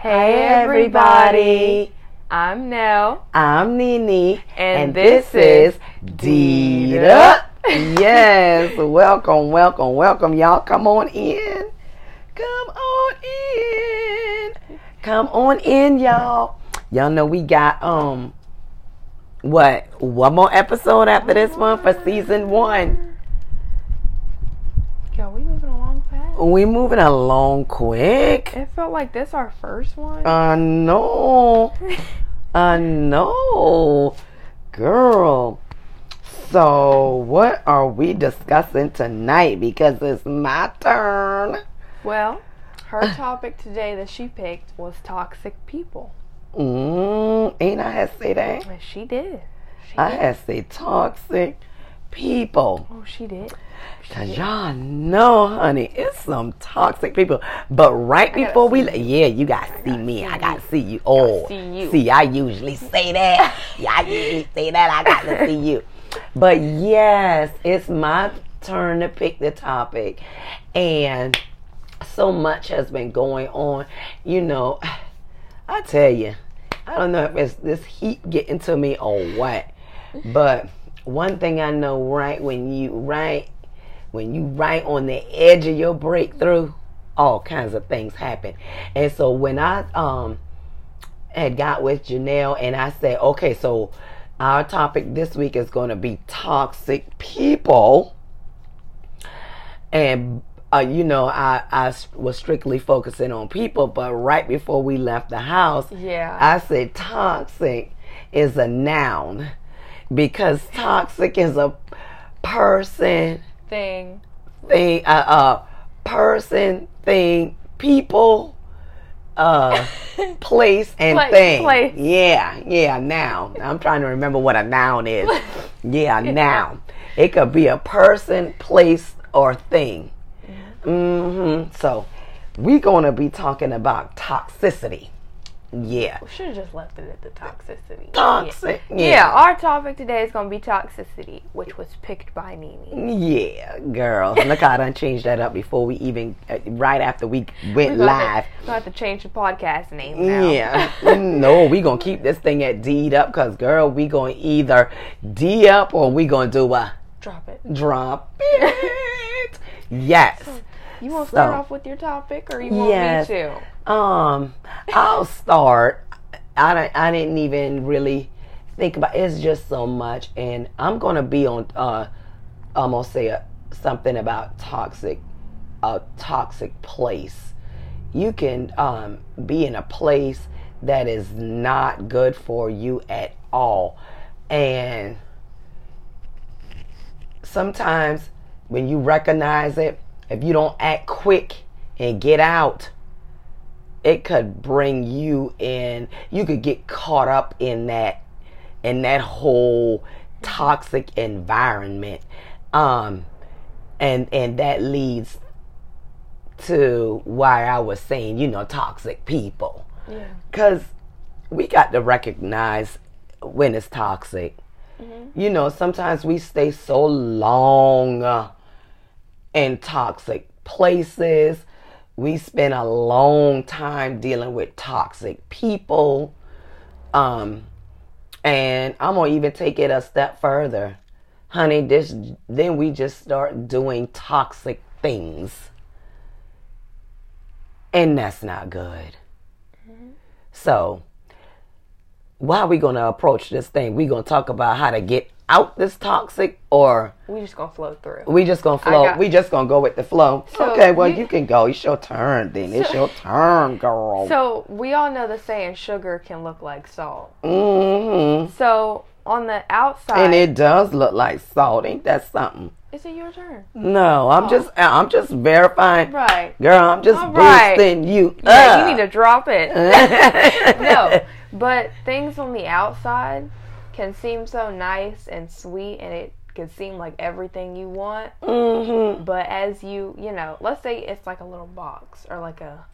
Hey everybody. I'm Nell. I'm Nini. And this is Deed Up. yes. Welcome, welcome, welcome. Y'all come on in. Come on in. Come on in, y'all. Y'all know we got um what one more episode after this one for season one. Yo, we moving along fast. We moving along quick. It felt like this our first one. I know. I know. Girl. So, what are we discussing tonight? Because it's my turn. well, her topic today that she picked was toxic people. Mm, ain't I had to say that? She did. She I did. had to say toxic people. Oh, she did. Cause y'all know, honey, it's some toxic people. But right before we, see yeah, you gotta see me. I gotta see you. Oh, see you. see, I usually say that. yeah, I usually say that. I got to see you. But yes, it's my turn to pick the topic, and so much has been going on. You know, I tell you, I don't know if it's this heat getting to me or what, but one thing I know, right when you right when you right on the edge of your breakthrough, all kinds of things happen. And so when I um had got with Janelle and I said, okay, so our topic this week is going to be toxic people. And uh, you know, I, I was strictly focusing on people, but right before we left the house, Yeah. I said toxic is a noun because toxic is a person, Thing. thing, uh, uh, person, thing, people, uh, place, and Place, thing. place. Yeah, yeah, noun. I'm trying to remember what a noun is. Yeah, noun. It could be a person, place, or thing. Mm-hmm. So, we're going to be talking about toxicity. Yeah. We should have just left it at the toxicity. Toxic. Yeah. Yeah, our topic today is going to be toxicity, which was picked by Nene. Yeah, girl. Look, how I done changed that up before we even, uh, right after we went We're live. Going to have to change the podcast name now. Yeah. no, we gonna keep this thing at D'd up because, girl, we gonna either D up or we gonna do a Drop it. drop it. Yes. You want to start off with your topic, or you want Yes. me to? Um, I'll start. I I didn't even really think about. It's just so much, and I'm gonna be on. Uh, I'm gonna say a, something about toxic, a toxic place. You can um, be in a place that is not good for you at all, and sometimes when you recognize it, if you don't act quick and get out, it could bring you in. You could get caught up in that, in that whole toxic environment, um, and and that leads to why I was saying, you know, toxic people, Yeah. because we got to recognize when it's toxic. You know, sometimes we stay so long uh, in toxic places. We spend a long time dealing with toxic people. Um, and I'm gonna even take it a step further, honey. This then we just start doing toxic things, and that's not good. So, why are we gonna approach this thing? We gonna talk about how to get out this toxic, or We just gonna flow through. we just gonna flow? got- we just gonna go with the flow. So, okay, well you- you can go. It's your turn. Then it's your turn, girl. So we all know the saying, "Sugar can look like salt." mm-hmm. So on the outside, And it does look like salt. Ain't that something? is it your turn? No, I'm just I'm just verifying. Right. Girl, I'm just All right. boosting you Yeah, up. you need to drop it. no, but things on the outside can seem so nice and sweet, and it can seem like everything you want. hmm But as you, you know, let's say it's like a little box or like a.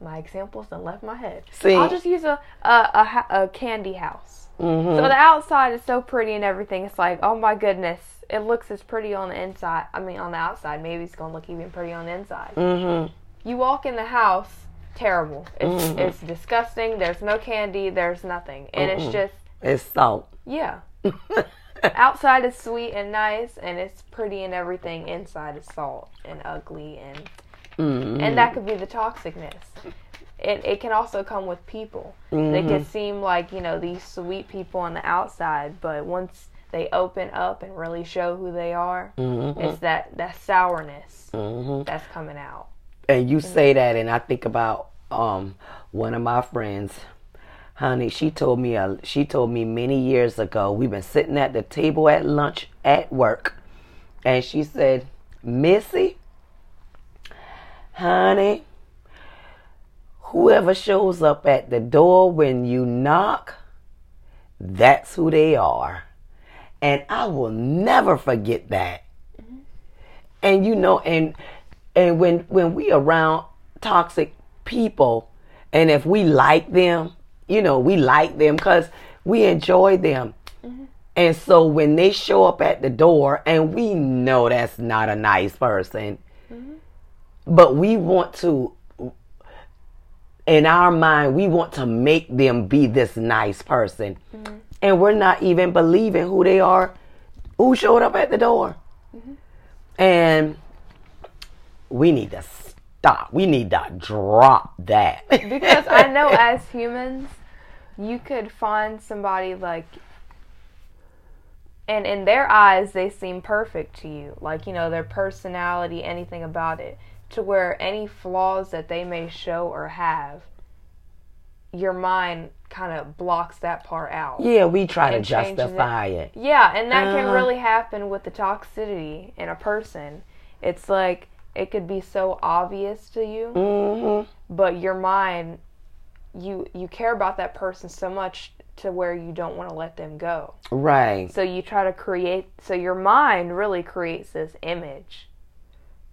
My examples done left my head. See? I'll just use a a, a, a candy house. hmm So the outside is so pretty and everything. It's like, oh my goodness, it looks as pretty on the inside. I mean, on the outside, maybe it's gonna look even pretty on the inside. hmm You walk in the house, terrible. It's it's disgusting. There's no candy. There's nothing, and it's just It's salt. yeah. Outside is sweet and nice, and it's pretty and everything. Inside is salt and ugly, and Mm-hmm. and that could be the toxicness. It it can also come with people. They Mm-hmm. can seem like you know these sweet people on the outside, but once they open up and really show who they are, Mm-hmm. it's that that sourness hmm that's coming out. And you say that, and I think about um one of my friends, honey. She told me a, she told me many years ago. We've been sitting at the table at lunch at work, and she said, "Missy, honey, whoever shows up at the door when you knock, that's who they are." And I will never forget that. And you know, and and when when we around toxic people, and if we like them, you know, we like them because we enjoy them. Mm-hmm. And so when they show up at the door, and we know that's not a nice person, mm-hmm. but we want to, in our mind, we want to make them be this nice person, mm-hmm. and we're not even believing who they are, who showed up at the door, and we need to stop. We need to drop that. because I know as humans, you could find somebody like, and in their eyes, they seem perfect to you. Like, you know, their personality, anything about it, to where any flaws that they may show or have, your mind kind of blocks that part out. yeah, we try to changes it. justify it. Yeah, and that can Uh. really happen with the toxicity in a person. It's like it could be so obvious to you, hmm but your mind you you care about that person so much to where you don't want to let them go. Right. So you try to create so your mind really creates this image.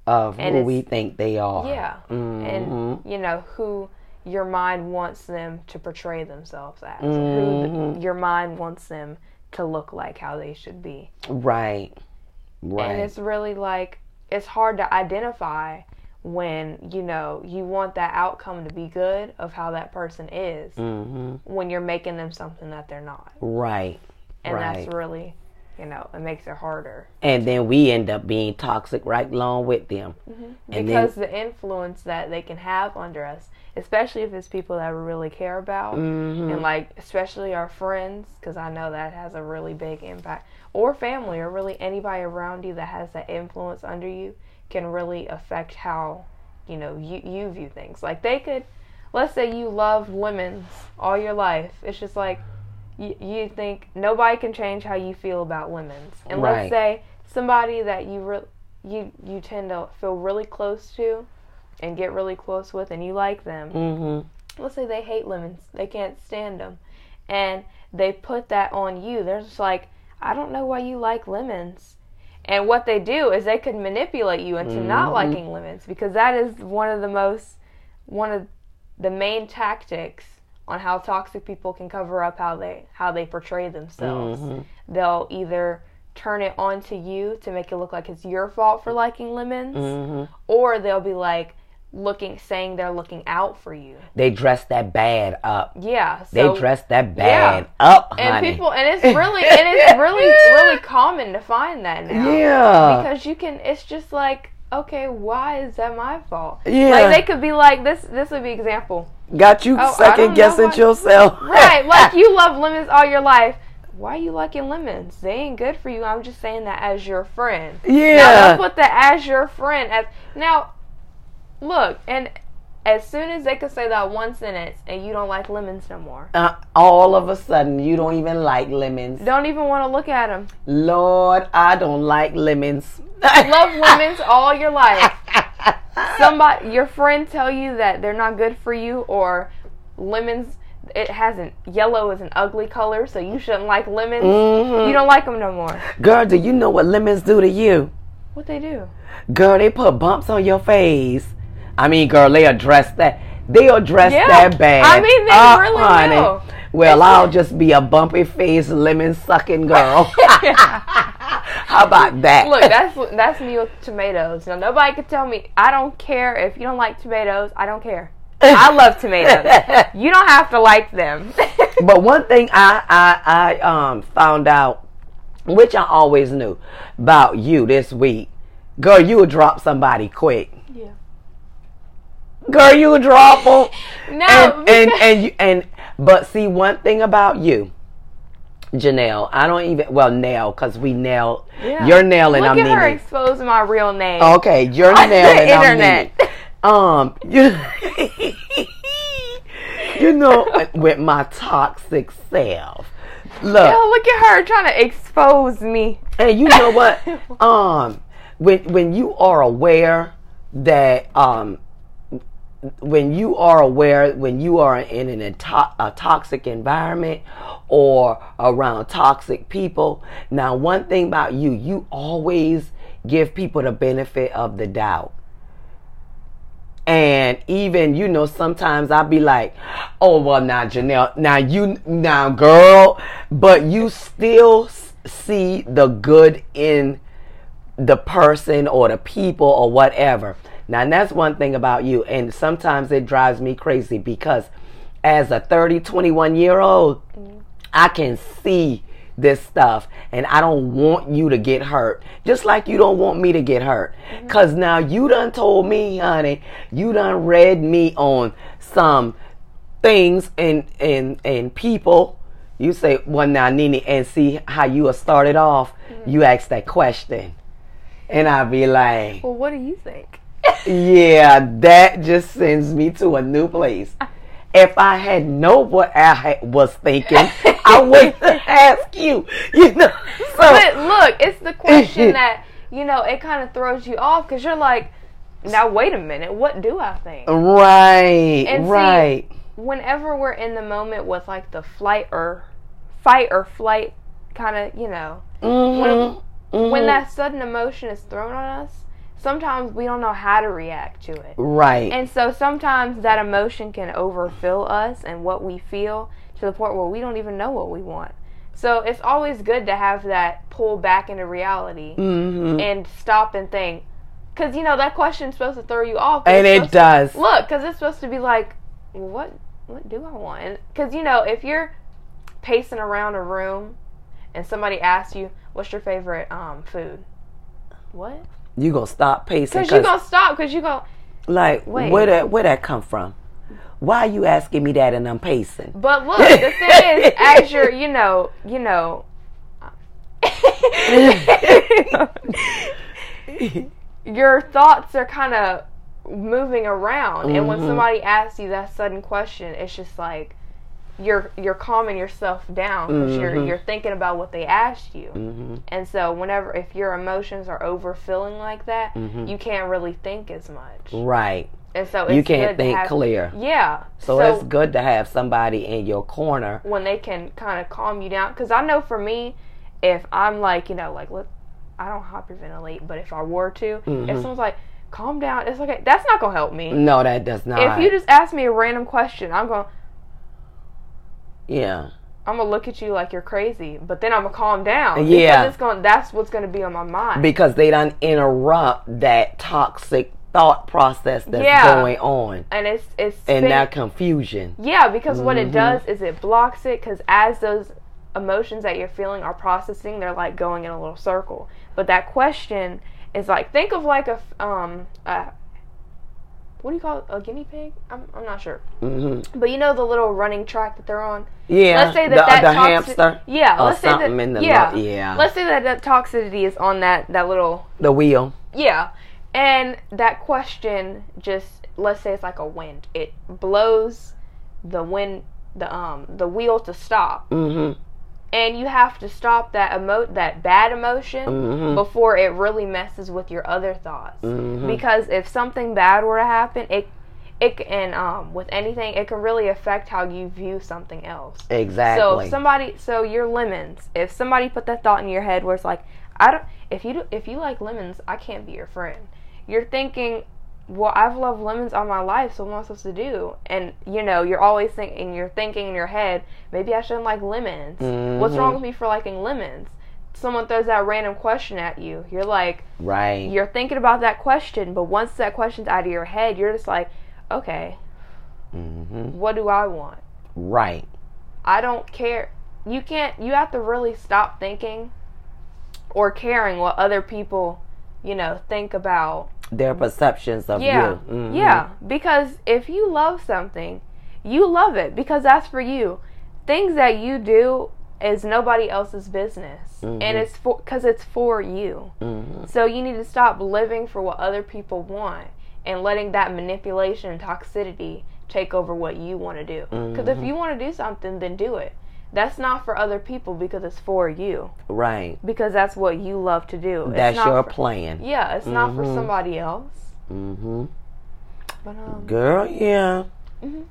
Of And who we think they are. Yeah. Mhm. And you know who your mind wants them to portray themselves as. Who Mhm. the, your mind wants them to look like how they should be. Right. Right. And it's really like it's hard to identify when you know you want that outcome to be good of how that person is hmm when you're making them something that they're not. Right. And right. that's really, you know, it makes it harder and then we end up being toxic right along with them. And because the influence that they can have under us, especially if it's people that we really care about Mhm. and like especially our friends because I know that has a really big impact or family or really anybody around you that has that influence under you can really affect how you know you you view things. Like they could let's say you love lemons all your life. It's just like you, you think nobody can change how you feel about lemons and Right. let's say somebody that you re- you you tend to feel really close to and get really close with and you like them. Hmm let's say they hate lemons, they can't stand them, and they put that on you. They're just like, I don't know why you like lemons. And what they do is they could manipulate you into not Mhm. liking lemons because that is one of the most, one of the main tactics on how toxic people can cover up how they how they portray themselves. Mhm. They'll either turn it onto you to make it look like it's your fault for liking lemons, hmm or they'll be like looking saying they're looking out for you. They dress that bad up. Yeah, They dress that yeah. bad up, honey. and people and it's really and it's really really common to find that now. yeah. Because you can it's just like, okay, why is that my fault? Yeah. Like they could be like this this would be example. Got you Oh, second guessing what- yourself. Right, like you love lemons all your life. Why are you liking lemons? They ain't good for you. I'm just saying that as your friend. Now Yeah. they'll put that as your friend as now look, and as soon as they could say that one sentence and you don't like lemons no more. Uh, all of a sudden, you don't even like lemons. Don't even want to look at them. Lord, I don't like lemons. Love lemons all your life. Somebody, your friend tell you that they're not good for you, or lemons. It hasn't yellow is an ugly color, so you shouldn't like lemons. Mhm. You don't like them no more. Girl, do you know what lemons do to you? What they do? Girl, they put bumps on your face. I mean, girl, they address that. They address Yeah. that bad. I mean, they Uh, really honey. will. Well, I'll just be a bumpy faced lemon sucking girl. How about that? Look, that's that's me with tomatoes. Now nobody could tell me I don't care if you don't like tomatoes. I don't care. I love tomatoes. You don't have to like them. but one thing I, I I um found out, which I always knew about you this week, girl, you would drop somebody quick. Girl, you would drop them. No, and and because- and you and but see one thing about you, Janelle. I don't even well nail because we nail Yeah. your nail and Look I'm at her Nene. exposing my real name. Okay, you're On the nail and I'm internet. Um, you, you know, with my toxic self. Look, Oh, look at her trying to expose me. and you know what? Um, when when you are aware that um, when you are aware when you are in an a toxic environment or around toxic people. Now, one thing about you, you always give people the benefit of the doubt. And even, you know, sometimes I'll be like, oh, well, now, Janelle, now you, now, girl, but you still see the good in the person or the people or whatever. Now, and that's one thing about you. And sometimes it drives me crazy because as a 30, 21 year old, I can see this stuff and I don't want you to get hurt. Just like you don't want me to get hurt. Mm-hmm. Cause now you done told me, honey, you done read me on some things and and and people. You say, well now Nene, and see how you started off. Mm-hmm. You ask that question. And I'll be like, Well, what do you think? Yeah, that just sends me to a new place. If I had known what I was thinking, I wouldn't ask you. You know, so But look, it's the question that you know it kind of throws you off because you're like, now wait a minute, what do I think? right, And see, right, Whenever we're in the moment with like the flight or fight or flight kind of, you know, Mhm, when mhm. that sudden emotion is thrown on us, sometimes we don't know how to react to it. right, And so sometimes that emotion can overfill us and what we feel to the point where we don't even know what we want. So it's always good to have that pull back into reality Mhm. and stop and think. Because, you know, that question's supposed to throw you off. and it supposed to- does. Look, because it's supposed to be like, what, what do I want? Because, you know, if you're pacing around a room and somebody asks you, what's your favorite um, food? What? You gonna stop pacing? Because you're going to stop because you go, like Wait. where that where that come from? Why are you asking me that and I'm pacing? But look, the thing is, as you're, you know, you know, your thoughts are kind of moving around, and when Mhm. somebody asks you that sudden question, it's just like you're you're calming yourself down because you're Mhm. you're thinking about what they asked you. hmm And so, whenever if your emotions are overfilling like that, Mhm. you can't really think as much. Right. And so, it's You can't good think have- clear. Yeah. So, it's good to have somebody in your corner. when they can kind of calm you down. Because I know for me, if I'm like, you know, like, look, I don't hyperventilate, but if I were to, if someone's like, calm down, it's okay. That's not gonna help me. No, that does not. If you just ask me a random question, I'm going, to yeah. I'm gonna look at you like you're crazy, but then I'm gonna calm down. Yeah. because it's going. That's what's gonna be on my mind. Because they don't interrupt that toxic thought process that's Yeah. going on and it's it's and that confusion. Yeah, because what Mhm. it does is it blocks it because as those emotions that you're feeling are processing, they're like going in a little circle. But that question is like think of like a um a, what do you call it? A guinea pig? I'm I'm not sure. hmm But you know the little running track that they're on. Yeah. Let's say that the, that the toxic- hamster. Yeah, or let's say that in the yeah. lo- yeah. Let's say that that toxicity is on that that little the wheel. yeah. And that question just let's say it's like a wind. It blows the wind the um the wheel to stop. hmm And you have to stop that emo that bad emotion Mhm. before it really messes with your other thoughts. Mhm. Because if something bad were to happen, it it and um with anything it can really affect how you view something else. Exactly. So if somebody, so your lemons. If somebody put that thought in your head where it's like, I don't, if you do, if you like lemons, I can't be your friend. You're thinking, well, I've loved lemons all my life, so what am I supposed to do? And you know, you're always thinking, you're thinking in your head, maybe I shouldn't like lemons. What's wrong with me for liking lemons? Someone throws that random question at you. You're like, right. you're thinking about that question, but once that question's out of your head, you're just like, okay, Mm-hmm. What do I want? Right. I don't care. You can't, you have to really stop thinking or caring what other people, you know, think about. Their perceptions of Yeah. you. Mhm. Yeah. Because if you love something, you love it because that's for you. Things that you do is nobody else's business. Mhm. And it's for, because it's for you. Mhm. So you need to stop living for what other people want and letting that manipulation and toxicity take over what you want to do. Because if Mhm. you want to do something, then do it. That's not for other people because it's for you. Right. Because that's what you love to do. It's That's not your for- plan. Yeah, it's not for Mhm. somebody else. Mm-hmm. But um, Girl, yeah. Mm-hmm.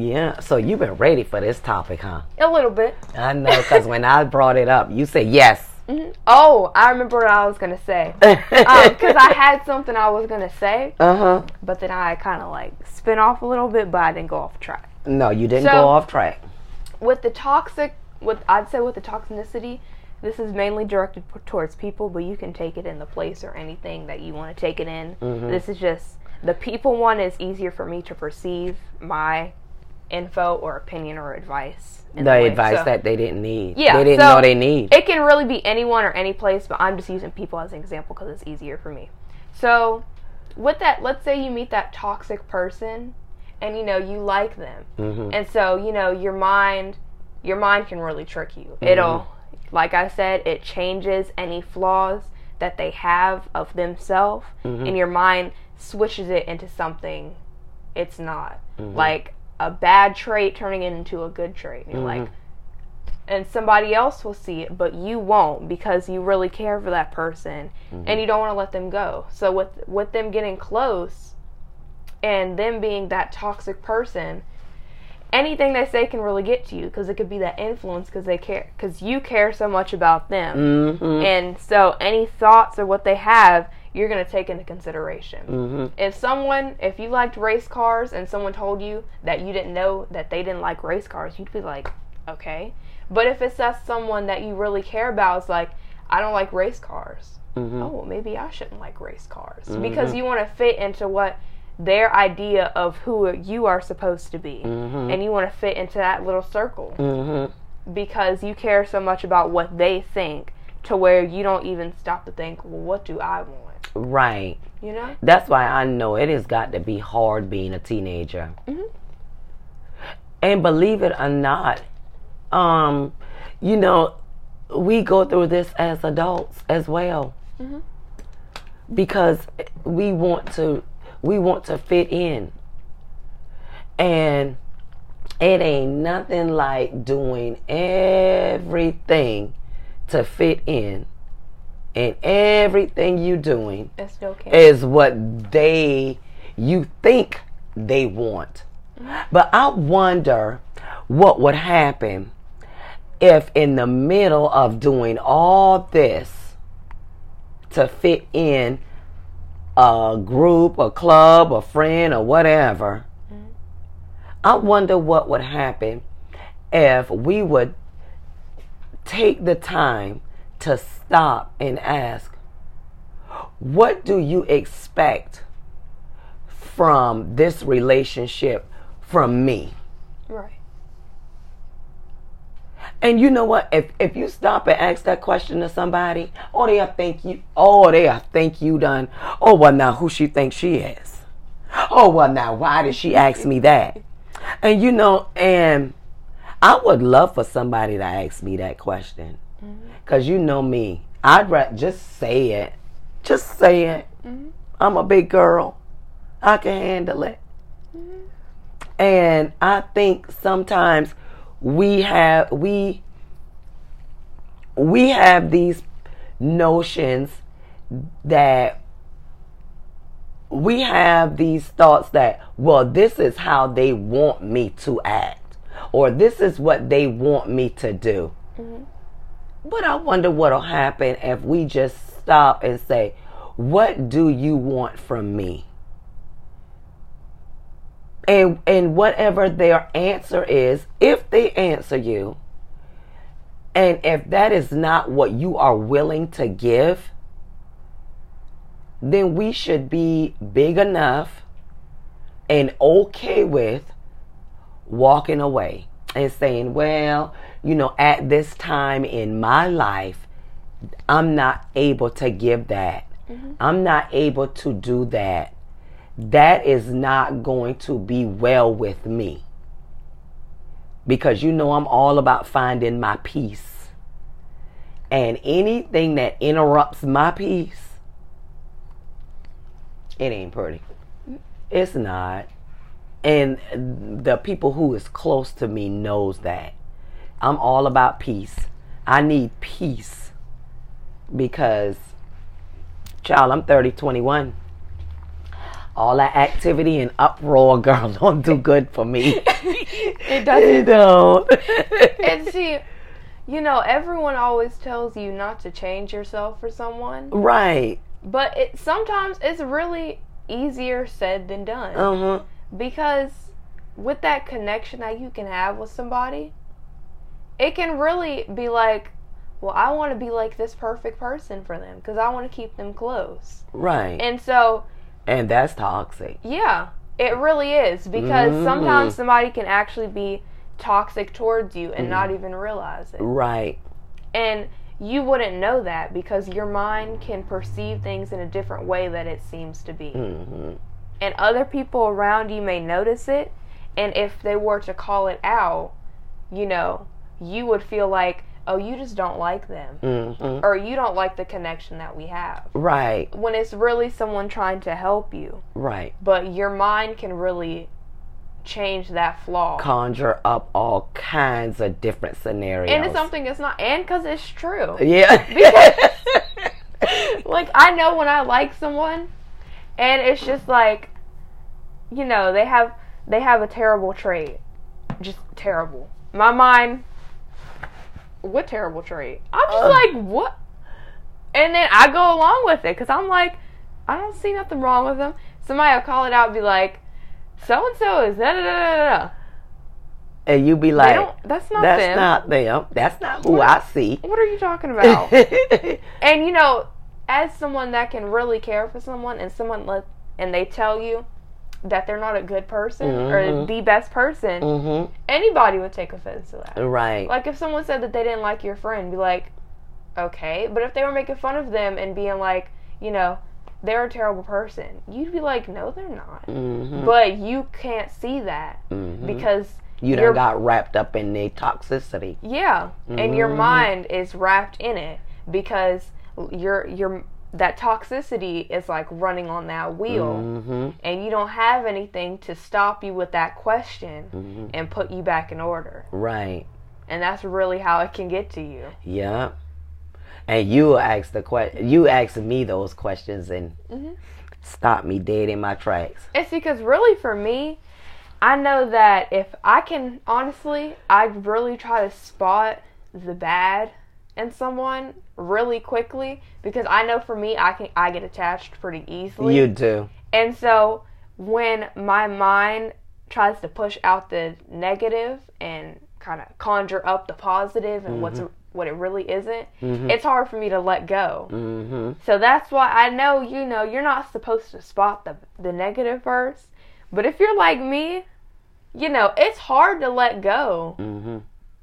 Yeah. So you've been ready for this topic, huh? a little bit. I know, because when I brought it up, you said yes. Mhm. Oh, I remember what I was gonna say. Because I had something I was gonna say, uh huh. but then I kind of like spin off a little bit, but I didn't go off track. No, you didn't So- go off track. With the toxic with I'd say with the toxicity, this is mainly directed p- towards people, but you can take it in the place or anything that you want to take it in. Mhm. This is just the people one is easier for me to perceive my info or opinion or advice. The advice So- that they didn't need. Yeah, They didn't so know they need. it can really be anyone or any place, but I'm just using people as an example because it's easier for me. So, with that, let's say you meet that toxic person, and you know you like them, Mhm. and so you know your mind, your mind can really trick you. It'll, like I said, it changes any flaws that they have of themselves, Mhm. and your mind switches it into something it's not, Mhm. like a bad trait turning it into a good trait. And you're Mhm. like, and somebody else will see it, but you won't because you really care for that person Mm-hmm. and you don't want to let them go. So with with them getting close and them being that toxic person, anything they say can really get to you because it could be that influence because they care because you care so much about them. Mhm. And so any thoughts or what they have, you're going to take into consideration. Mhm. If someone, if you liked race cars and someone told you that you didn't know that they didn't like race cars, you'd be like, okay. But if it's that someone that you really care about, it's like, I don't like race cars. Mhm. Oh, well, maybe I shouldn't like race cars. Because you want to fit into what their idea of who you are supposed to be. Mhm. And you want to fit into that little circle Mhm. because you care so much about what they think to where you don't even stop to think, well, what do I want? Right. You know? That's why I know it has got to be hard being a teenager. Mhm. And believe it or not, um, you know, we go through this as adults as well. Mhm. Because we want to we want to fit in. And it ain't nothing like doing everything to fit in. And everything you doing still is what they you think they want. But I wonder what would happen if in the middle of doing all this to fit in a group, a club, a friend, or whatever, I wonder what would happen if we would take the time to stop and ask, what do you expect from this relationship from me? right. And you know what? If if you stop and ask that question to somebody, oh they think you oh they think you done oh well now who she thinks she is. Oh well now why did she ask me that? And you know, and I would love for somebody to ask me that question. Mm-hmm. Cause you know me. I'd ra- just say it. Just say it. Mm-hmm. I'm a big girl. I can handle it. Mm-hmm. And I think sometimes we have we we have these notions that we have these thoughts that well this is how they want me to act or this is what they want me to do. Mm-hmm. But i wonder what'll happen if we just stop and say what do you want from me and and whatever their answer is if they answer you and if that is not what you are willing to give then we should be big enough and okay with walking away and saying, well, you know, at this time in my life, I'm not able to give that. Mm-hmm. I'm not able to do that. That is not going to be well with me. Because you know, I'm all about finding my peace. And anything that interrupts my peace, it ain't pretty. It's not. And the people who is close to me knows that. I'm all about peace. I need peace because child, I'm 30, 21. All that activity and uproar, girl, don't do good for me. it doesn't. It don't. and see, you know, everyone always tells you not to change yourself for someone. Right. But it sometimes it's really easier said than done. Uh-huh. Because with that connection that you can have with somebody, it can really be like, well, I want to be like this perfect person for them because I want to keep them close. Right. And so. And that's toxic. Yeah, it really is because mm-hmm. sometimes somebody can actually be toxic towards you and mm. not even realize it. Right. And you wouldn't know that because your mind can perceive things in a different way that it seems to be. Mm-hmm. And other people around you may notice it, and if they were to call it out, you know, you would feel like, oh, you just don't like them. Mm-hmm. Or you don't like the connection that we have. Right. When it's really someone trying to help you. Right. But your mind can really change that flaw. Conjure up all kinds of different scenarios. And it's something that's not, and because it's true. Yeah. Because, like, I know when I like someone, and it's just like, you know, they have they have a terrible trait, just terrible. My mind, what terrible trait? I'm just uh. like, what? And then I go along with it because I'm like, I don't see nothing wrong with them. Somebody will call it out and be like, so and so is da da da da And you be like, that's not that's them. not them. That's not who what, I see. What are you talking about? and you know, as someone that can really care for someone, and someone let and they tell you that they're not a good person mm-hmm. or the best person, mm-hmm. anybody would take offense to that. Right. Like if someone said that they didn't like your friend, be like, okay. But if they were making fun of them and being like, you know, they're a terrible person, you'd be like, no, they're not. Mm-hmm. But you can't see that mm-hmm. because you done got wrapped up in the toxicity. Yeah, and your mm-hmm. mind is wrapped in it because your your that toxicity is like running on that wheel mm-hmm. and you don't have anything to stop you with that question mm-hmm. and put you back in order right and that's really how it can get to you yeah and you ask the question you ask me those questions and mm-hmm. stop me dead in my tracks it's because really for me i know that if i can honestly i really try to spot the bad in someone really quickly because I know for me I can I get attached pretty easily. You do. And so when my mind tries to push out the negative and kind of conjure up the positive and mm-hmm. what's what it really isn't, mm-hmm. it's hard for me to let go. Mm-hmm. So that's why I know you know you're not supposed to spot the the negative first, but if you're like me, you know it's hard to let go mm-hmm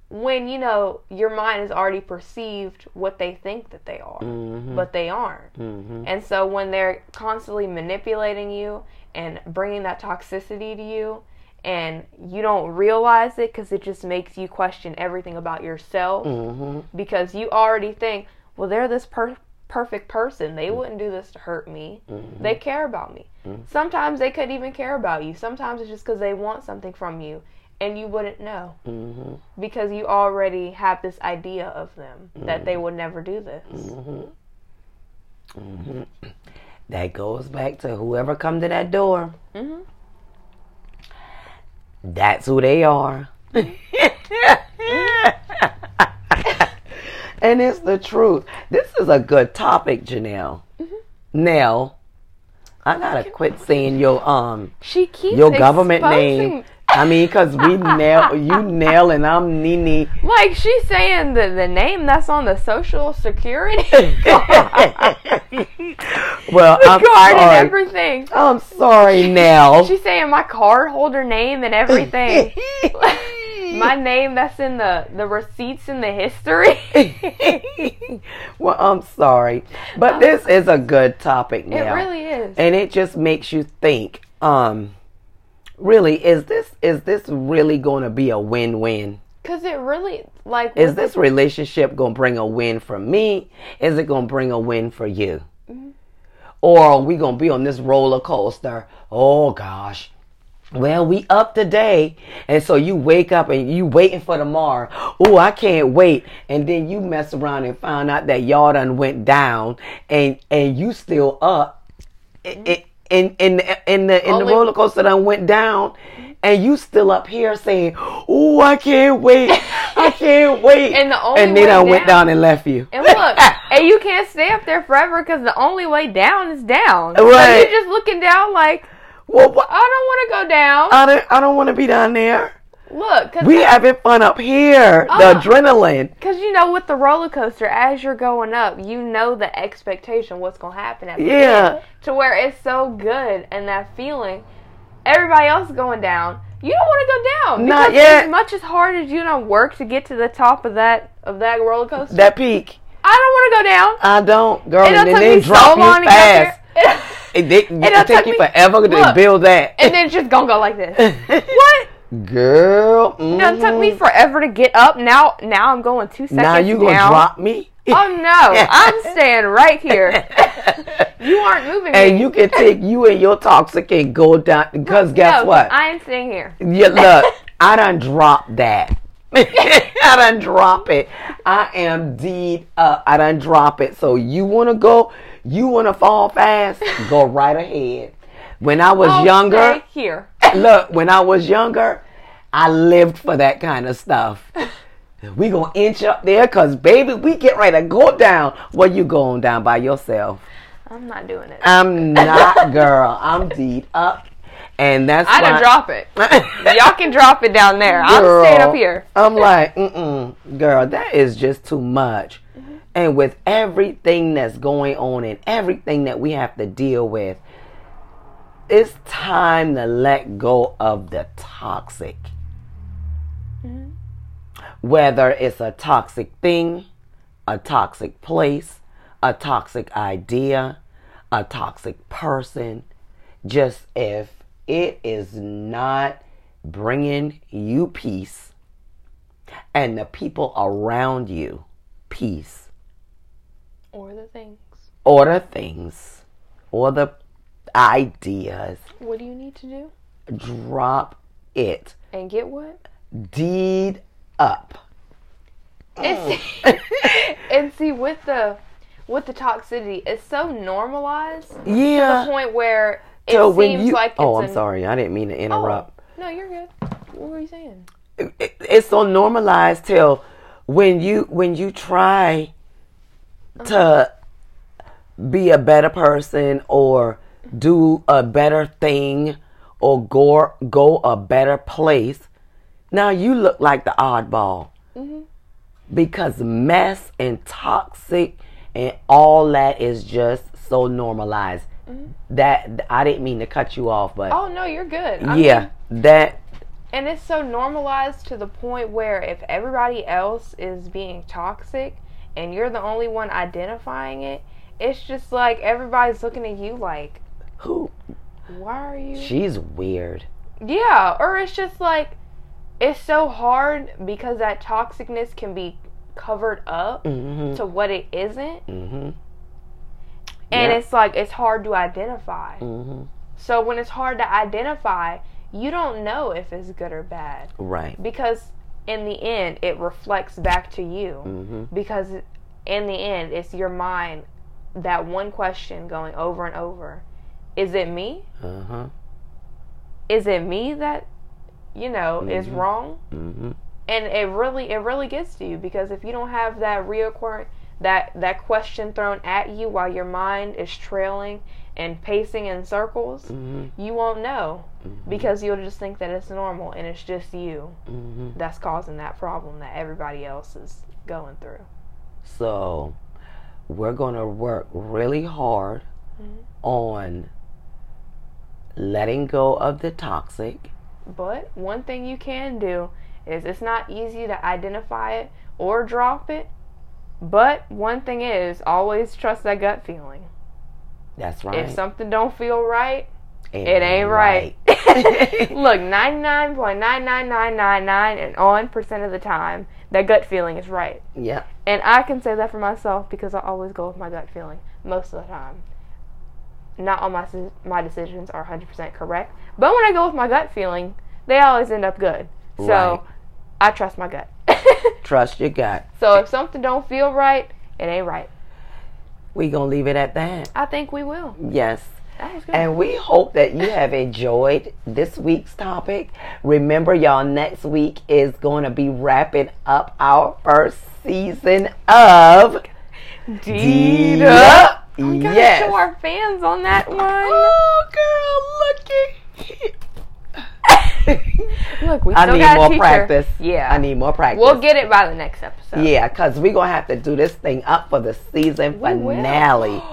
when you know your mind has already perceived what they think that they are mm-hmm. but they aren't mm-hmm. and so when they're constantly manipulating you and bringing that toxicity to you and you don't realize it because it just makes you question everything about yourself mm-hmm. because you already think well they're this per- perfect person they wouldn't do this to hurt me mm-hmm. they care about me mm-hmm. sometimes they could even care about you sometimes it's just because they want something from you and you wouldn't know mm-hmm. because you already have this idea of them mm-hmm. that they would never do this. Mm-hmm. mm-hmm. That goes back to whoever come to that door. Mm-hmm. That's who they are. and it's the truth. This is a good topic, Janelle. Mm-hmm. Nell, I gotta quit saying your um she keeps your government name I mean, cause we nail you nail and I'm Nini. Like she's saying the the name that's on the social security. Well, the I'm card and sorry. everything. I'm sorry, Nell. She's saying my card holder name and everything. my name that's in the the receipts in the history. well, I'm sorry, but this is a good topic Oh. it really is. and it just makes you think. Um, really, is this is this really going to be a win-win? Cause it really like Is this relationship going to bring a win for me? Is it going to bring a win for you? Mm-hmm. Or are we going to be on this roller coaster? Oh gosh. Well, we up today, and so you wake up and you waiting for tomorrow. Oh, I can't wait, and then you mess around and find out that y'all done went down, and and you still up, in in in the in the, the Only- roller coaster done went down, and you still up here saying, "Oh, I can't wait, I can't wait," And the only and they way done went down- down and left you. And look, and you can't stay up there forever because the only way down is down. So Right. you're just looking down like, well, what? I don't want to go down. I don't, I don't want to be down there. Look, cause We having fun up here. The Uh. adrenaline. Because you know, with the roller coaster, as you're going up, you know the expectation, what's going to happen at the Yeah. end. To where it's so good and that feeling, everybody else is going down. You don't want to go down. Not because yet. As much as hard as you know work to get to the top of that of that roller coaster, That peak. I don't want to go down. I don't, girl. It'll and then they me drop so long you fast. It, they, It'll it take take you me- forever to build that. and then it's just gonna go like this. what? Girl. You know, it took me mhm. forever to get up. Now, now I'm going two seconds Now you gonna down. drop me? Oh no, I'm staying right here. You aren't moving me. and you can take you and your toxic and go down because guess No, what? I am staying here. Yeah, look, I done dropped that. I done drop it. I am deed up. I done drop it. So you wanna go? You wanna fall fast? Go right ahead. When I was I'll younger, stay here. look, when I was younger, I lived for that kind of stuff. We gonna inch up there, cause baby, we get ready to go down. Well, you going down by yourself? I'm not doing it. I'm not, girl. I'm deed up, and that's I why. drop it. Y'all can drop it down there. I'm staying up here. I'm like, mm-mm, girl, that is just too much. Mm-hmm. And with everything that's going on and everything that we have to deal with, it's time to let go of the toxic. Mm-hmm. Whether it's a toxic thing, a toxic place, a toxic idea, a toxic person, just if it is not bringing you peace and the people around you peace Or the things. or the things or the ideas, What do you need to do? drop it. And get what? Deed up. And see, and see with the with the toxicity, it's so normalized to Yeah. the point where it So seems you, like it's oh, I'm a- sorry, I didn't mean to Oh, interrupt. no, you're good. What were you saying? it, it's so normalized till when you when you try uh-huh. to be a better person or do a better thing or go go a better place. Now you look like the oddball. Mm-hmm. Because mess and toxic and all that is just so normalized. Mm-hmm. That i didn't mean to cut you off but Oh no, you're good. I yeah mean, that and it's so normalized to the point where if everybody else is being toxic and you're the only one identifying it, it's just like everybody's looking at you like, who? Why are you? she's weird. Yeah, or it's just like it's so hard because that toxicness can be covered up hmm to what it isn't, hmm and it's like it's hard to identify. hmm So when it's hard to identify, you don't know if it's good or bad. Right. because in the end it reflects back to you. Hmm because in the end it's your mind that one question going over and over. Is it me? Uh huh. Is it me that you know is Mhm. wrong? hmm and it really it really gets to you because if you don't have that reoccurring that that question thrown at you while your mind is trailing and pacing in circles hmm you won't know Mm-hmm. because you'll just think that it's normal and it's just you hmm that's causing that problem that everybody else is going through So we're gonna work really hard on letting go of the toxic. But one thing you can do is it's not easy to identify it or drop it. But one thing is always trust that gut feeling. That's right. If something don't feel right, It it ain't right. right. Look, 99.99999 and on percent of the time, that gut feeling is right. yep. And I can say that for myself because I always go with my gut feeling most of the time. Not all my my decisions are 100% correct, but when I go with my gut feeling, they always end up good. So Right. I trust my gut. Trust your gut. so if something don't feel right, it ain't right. We gonna leave it at that. I think we will. Yes. That was good. And we hope that you have enjoyed this week's topic. Remember, y'all, next week is going to be wrapping up our first season of Dita. We gotta Yes. show our fans on that one. Oh, girl, look at Look, we I still need more practice. Yeah, I need more practice. We'll get it by the next episode. Yeah, because we're going to have to do this thing up for the season We finale.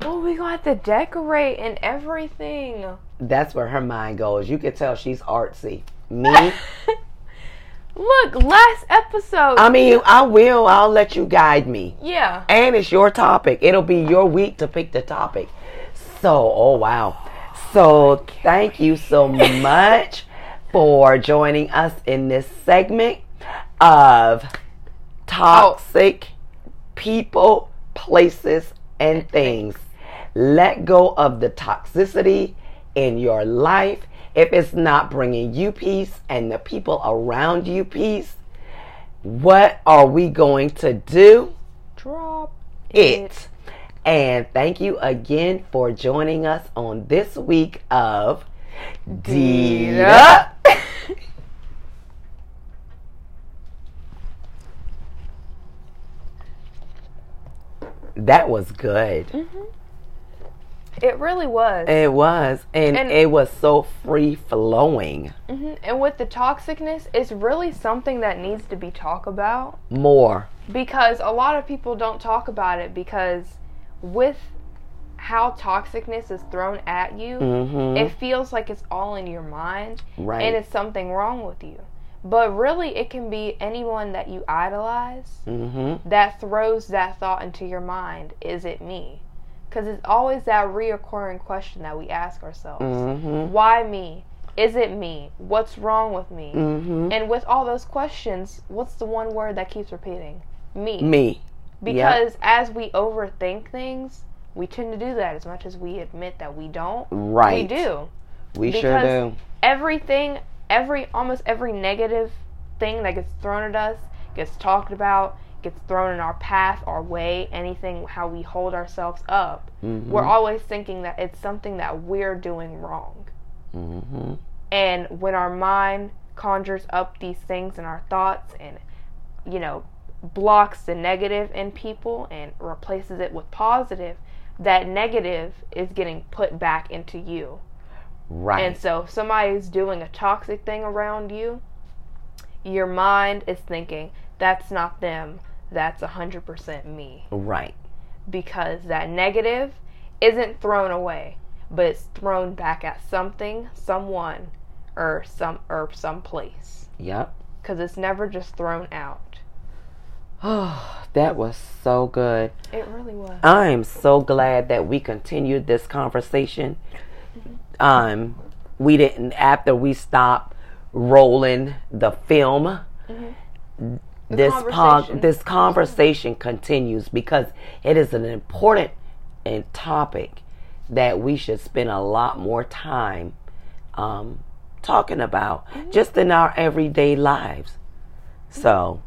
Oh, we gonna have to decorate and everything. That's where her mind goes. You can tell she's artsy. Me, Look, last episode. I mean, I will. I'll let you guide me. yeah. And it's your topic. It'll be your week to pick the topic. So, oh wow. So, thank you so much for joining us in this segment of toxic people, places, and things. Let go of the toxicity in your life. If it's not bringing you peace and the people around you peace, what are we going to do? Drop it. And thank you again for joining us on this week of Dita. that was good. Mm-hmm. It really was. It was. And, And- it was so free flowing. hmm And with the toxicness, it's really something that needs to be talked about More. because a lot of people don't talk about it because with how toxicness is thrown at you, hmm it feels like it's all in your mind right. and it's something wrong with you. But really, it can be anyone that you idolize hmm that throws that thought into your mind is it me? Because it's always that reoccurring question that we ask ourselves hmm why me? Is it me? What's wrong with me? hmm And with all those questions, what's the one word that keeps repeating? Me. Me. Because as we overthink things, we tend to do that as much as we admit that we don't. Right. We do. We sure Because- do. Everything, every almost every negative thing that gets thrown at us, gets talked about, gets thrown in our path, our way, anything how we hold ourselves up. Mhm. We're always thinking that it's something that we're doing wrong. hmm And when our mind conjures up these things in our thoughts and, you know, blocks the negative in people and replaces it with positive, that negative is getting put back into you. Right. And so if somebody's doing a toxic thing around you, your mind is thinking, that's not them, that's 100% me. right. Because that negative isn't thrown away, but it's thrown back at something, someone, or some or some place. Yep. Because it's never just thrown out. Oh, that was so good. It really was. I am so glad that we continued this conversation. Um, we didn't after we stopped rolling the film. This this conversation continues because it is an important and topic that we should spend a lot more time um, talking about just in our everyday lives. So,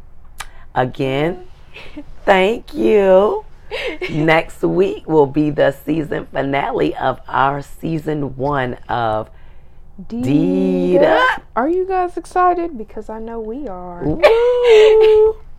again, thank you. Next week will be the season finale of our season one of Dita. Are you guys excited? Because I know we are.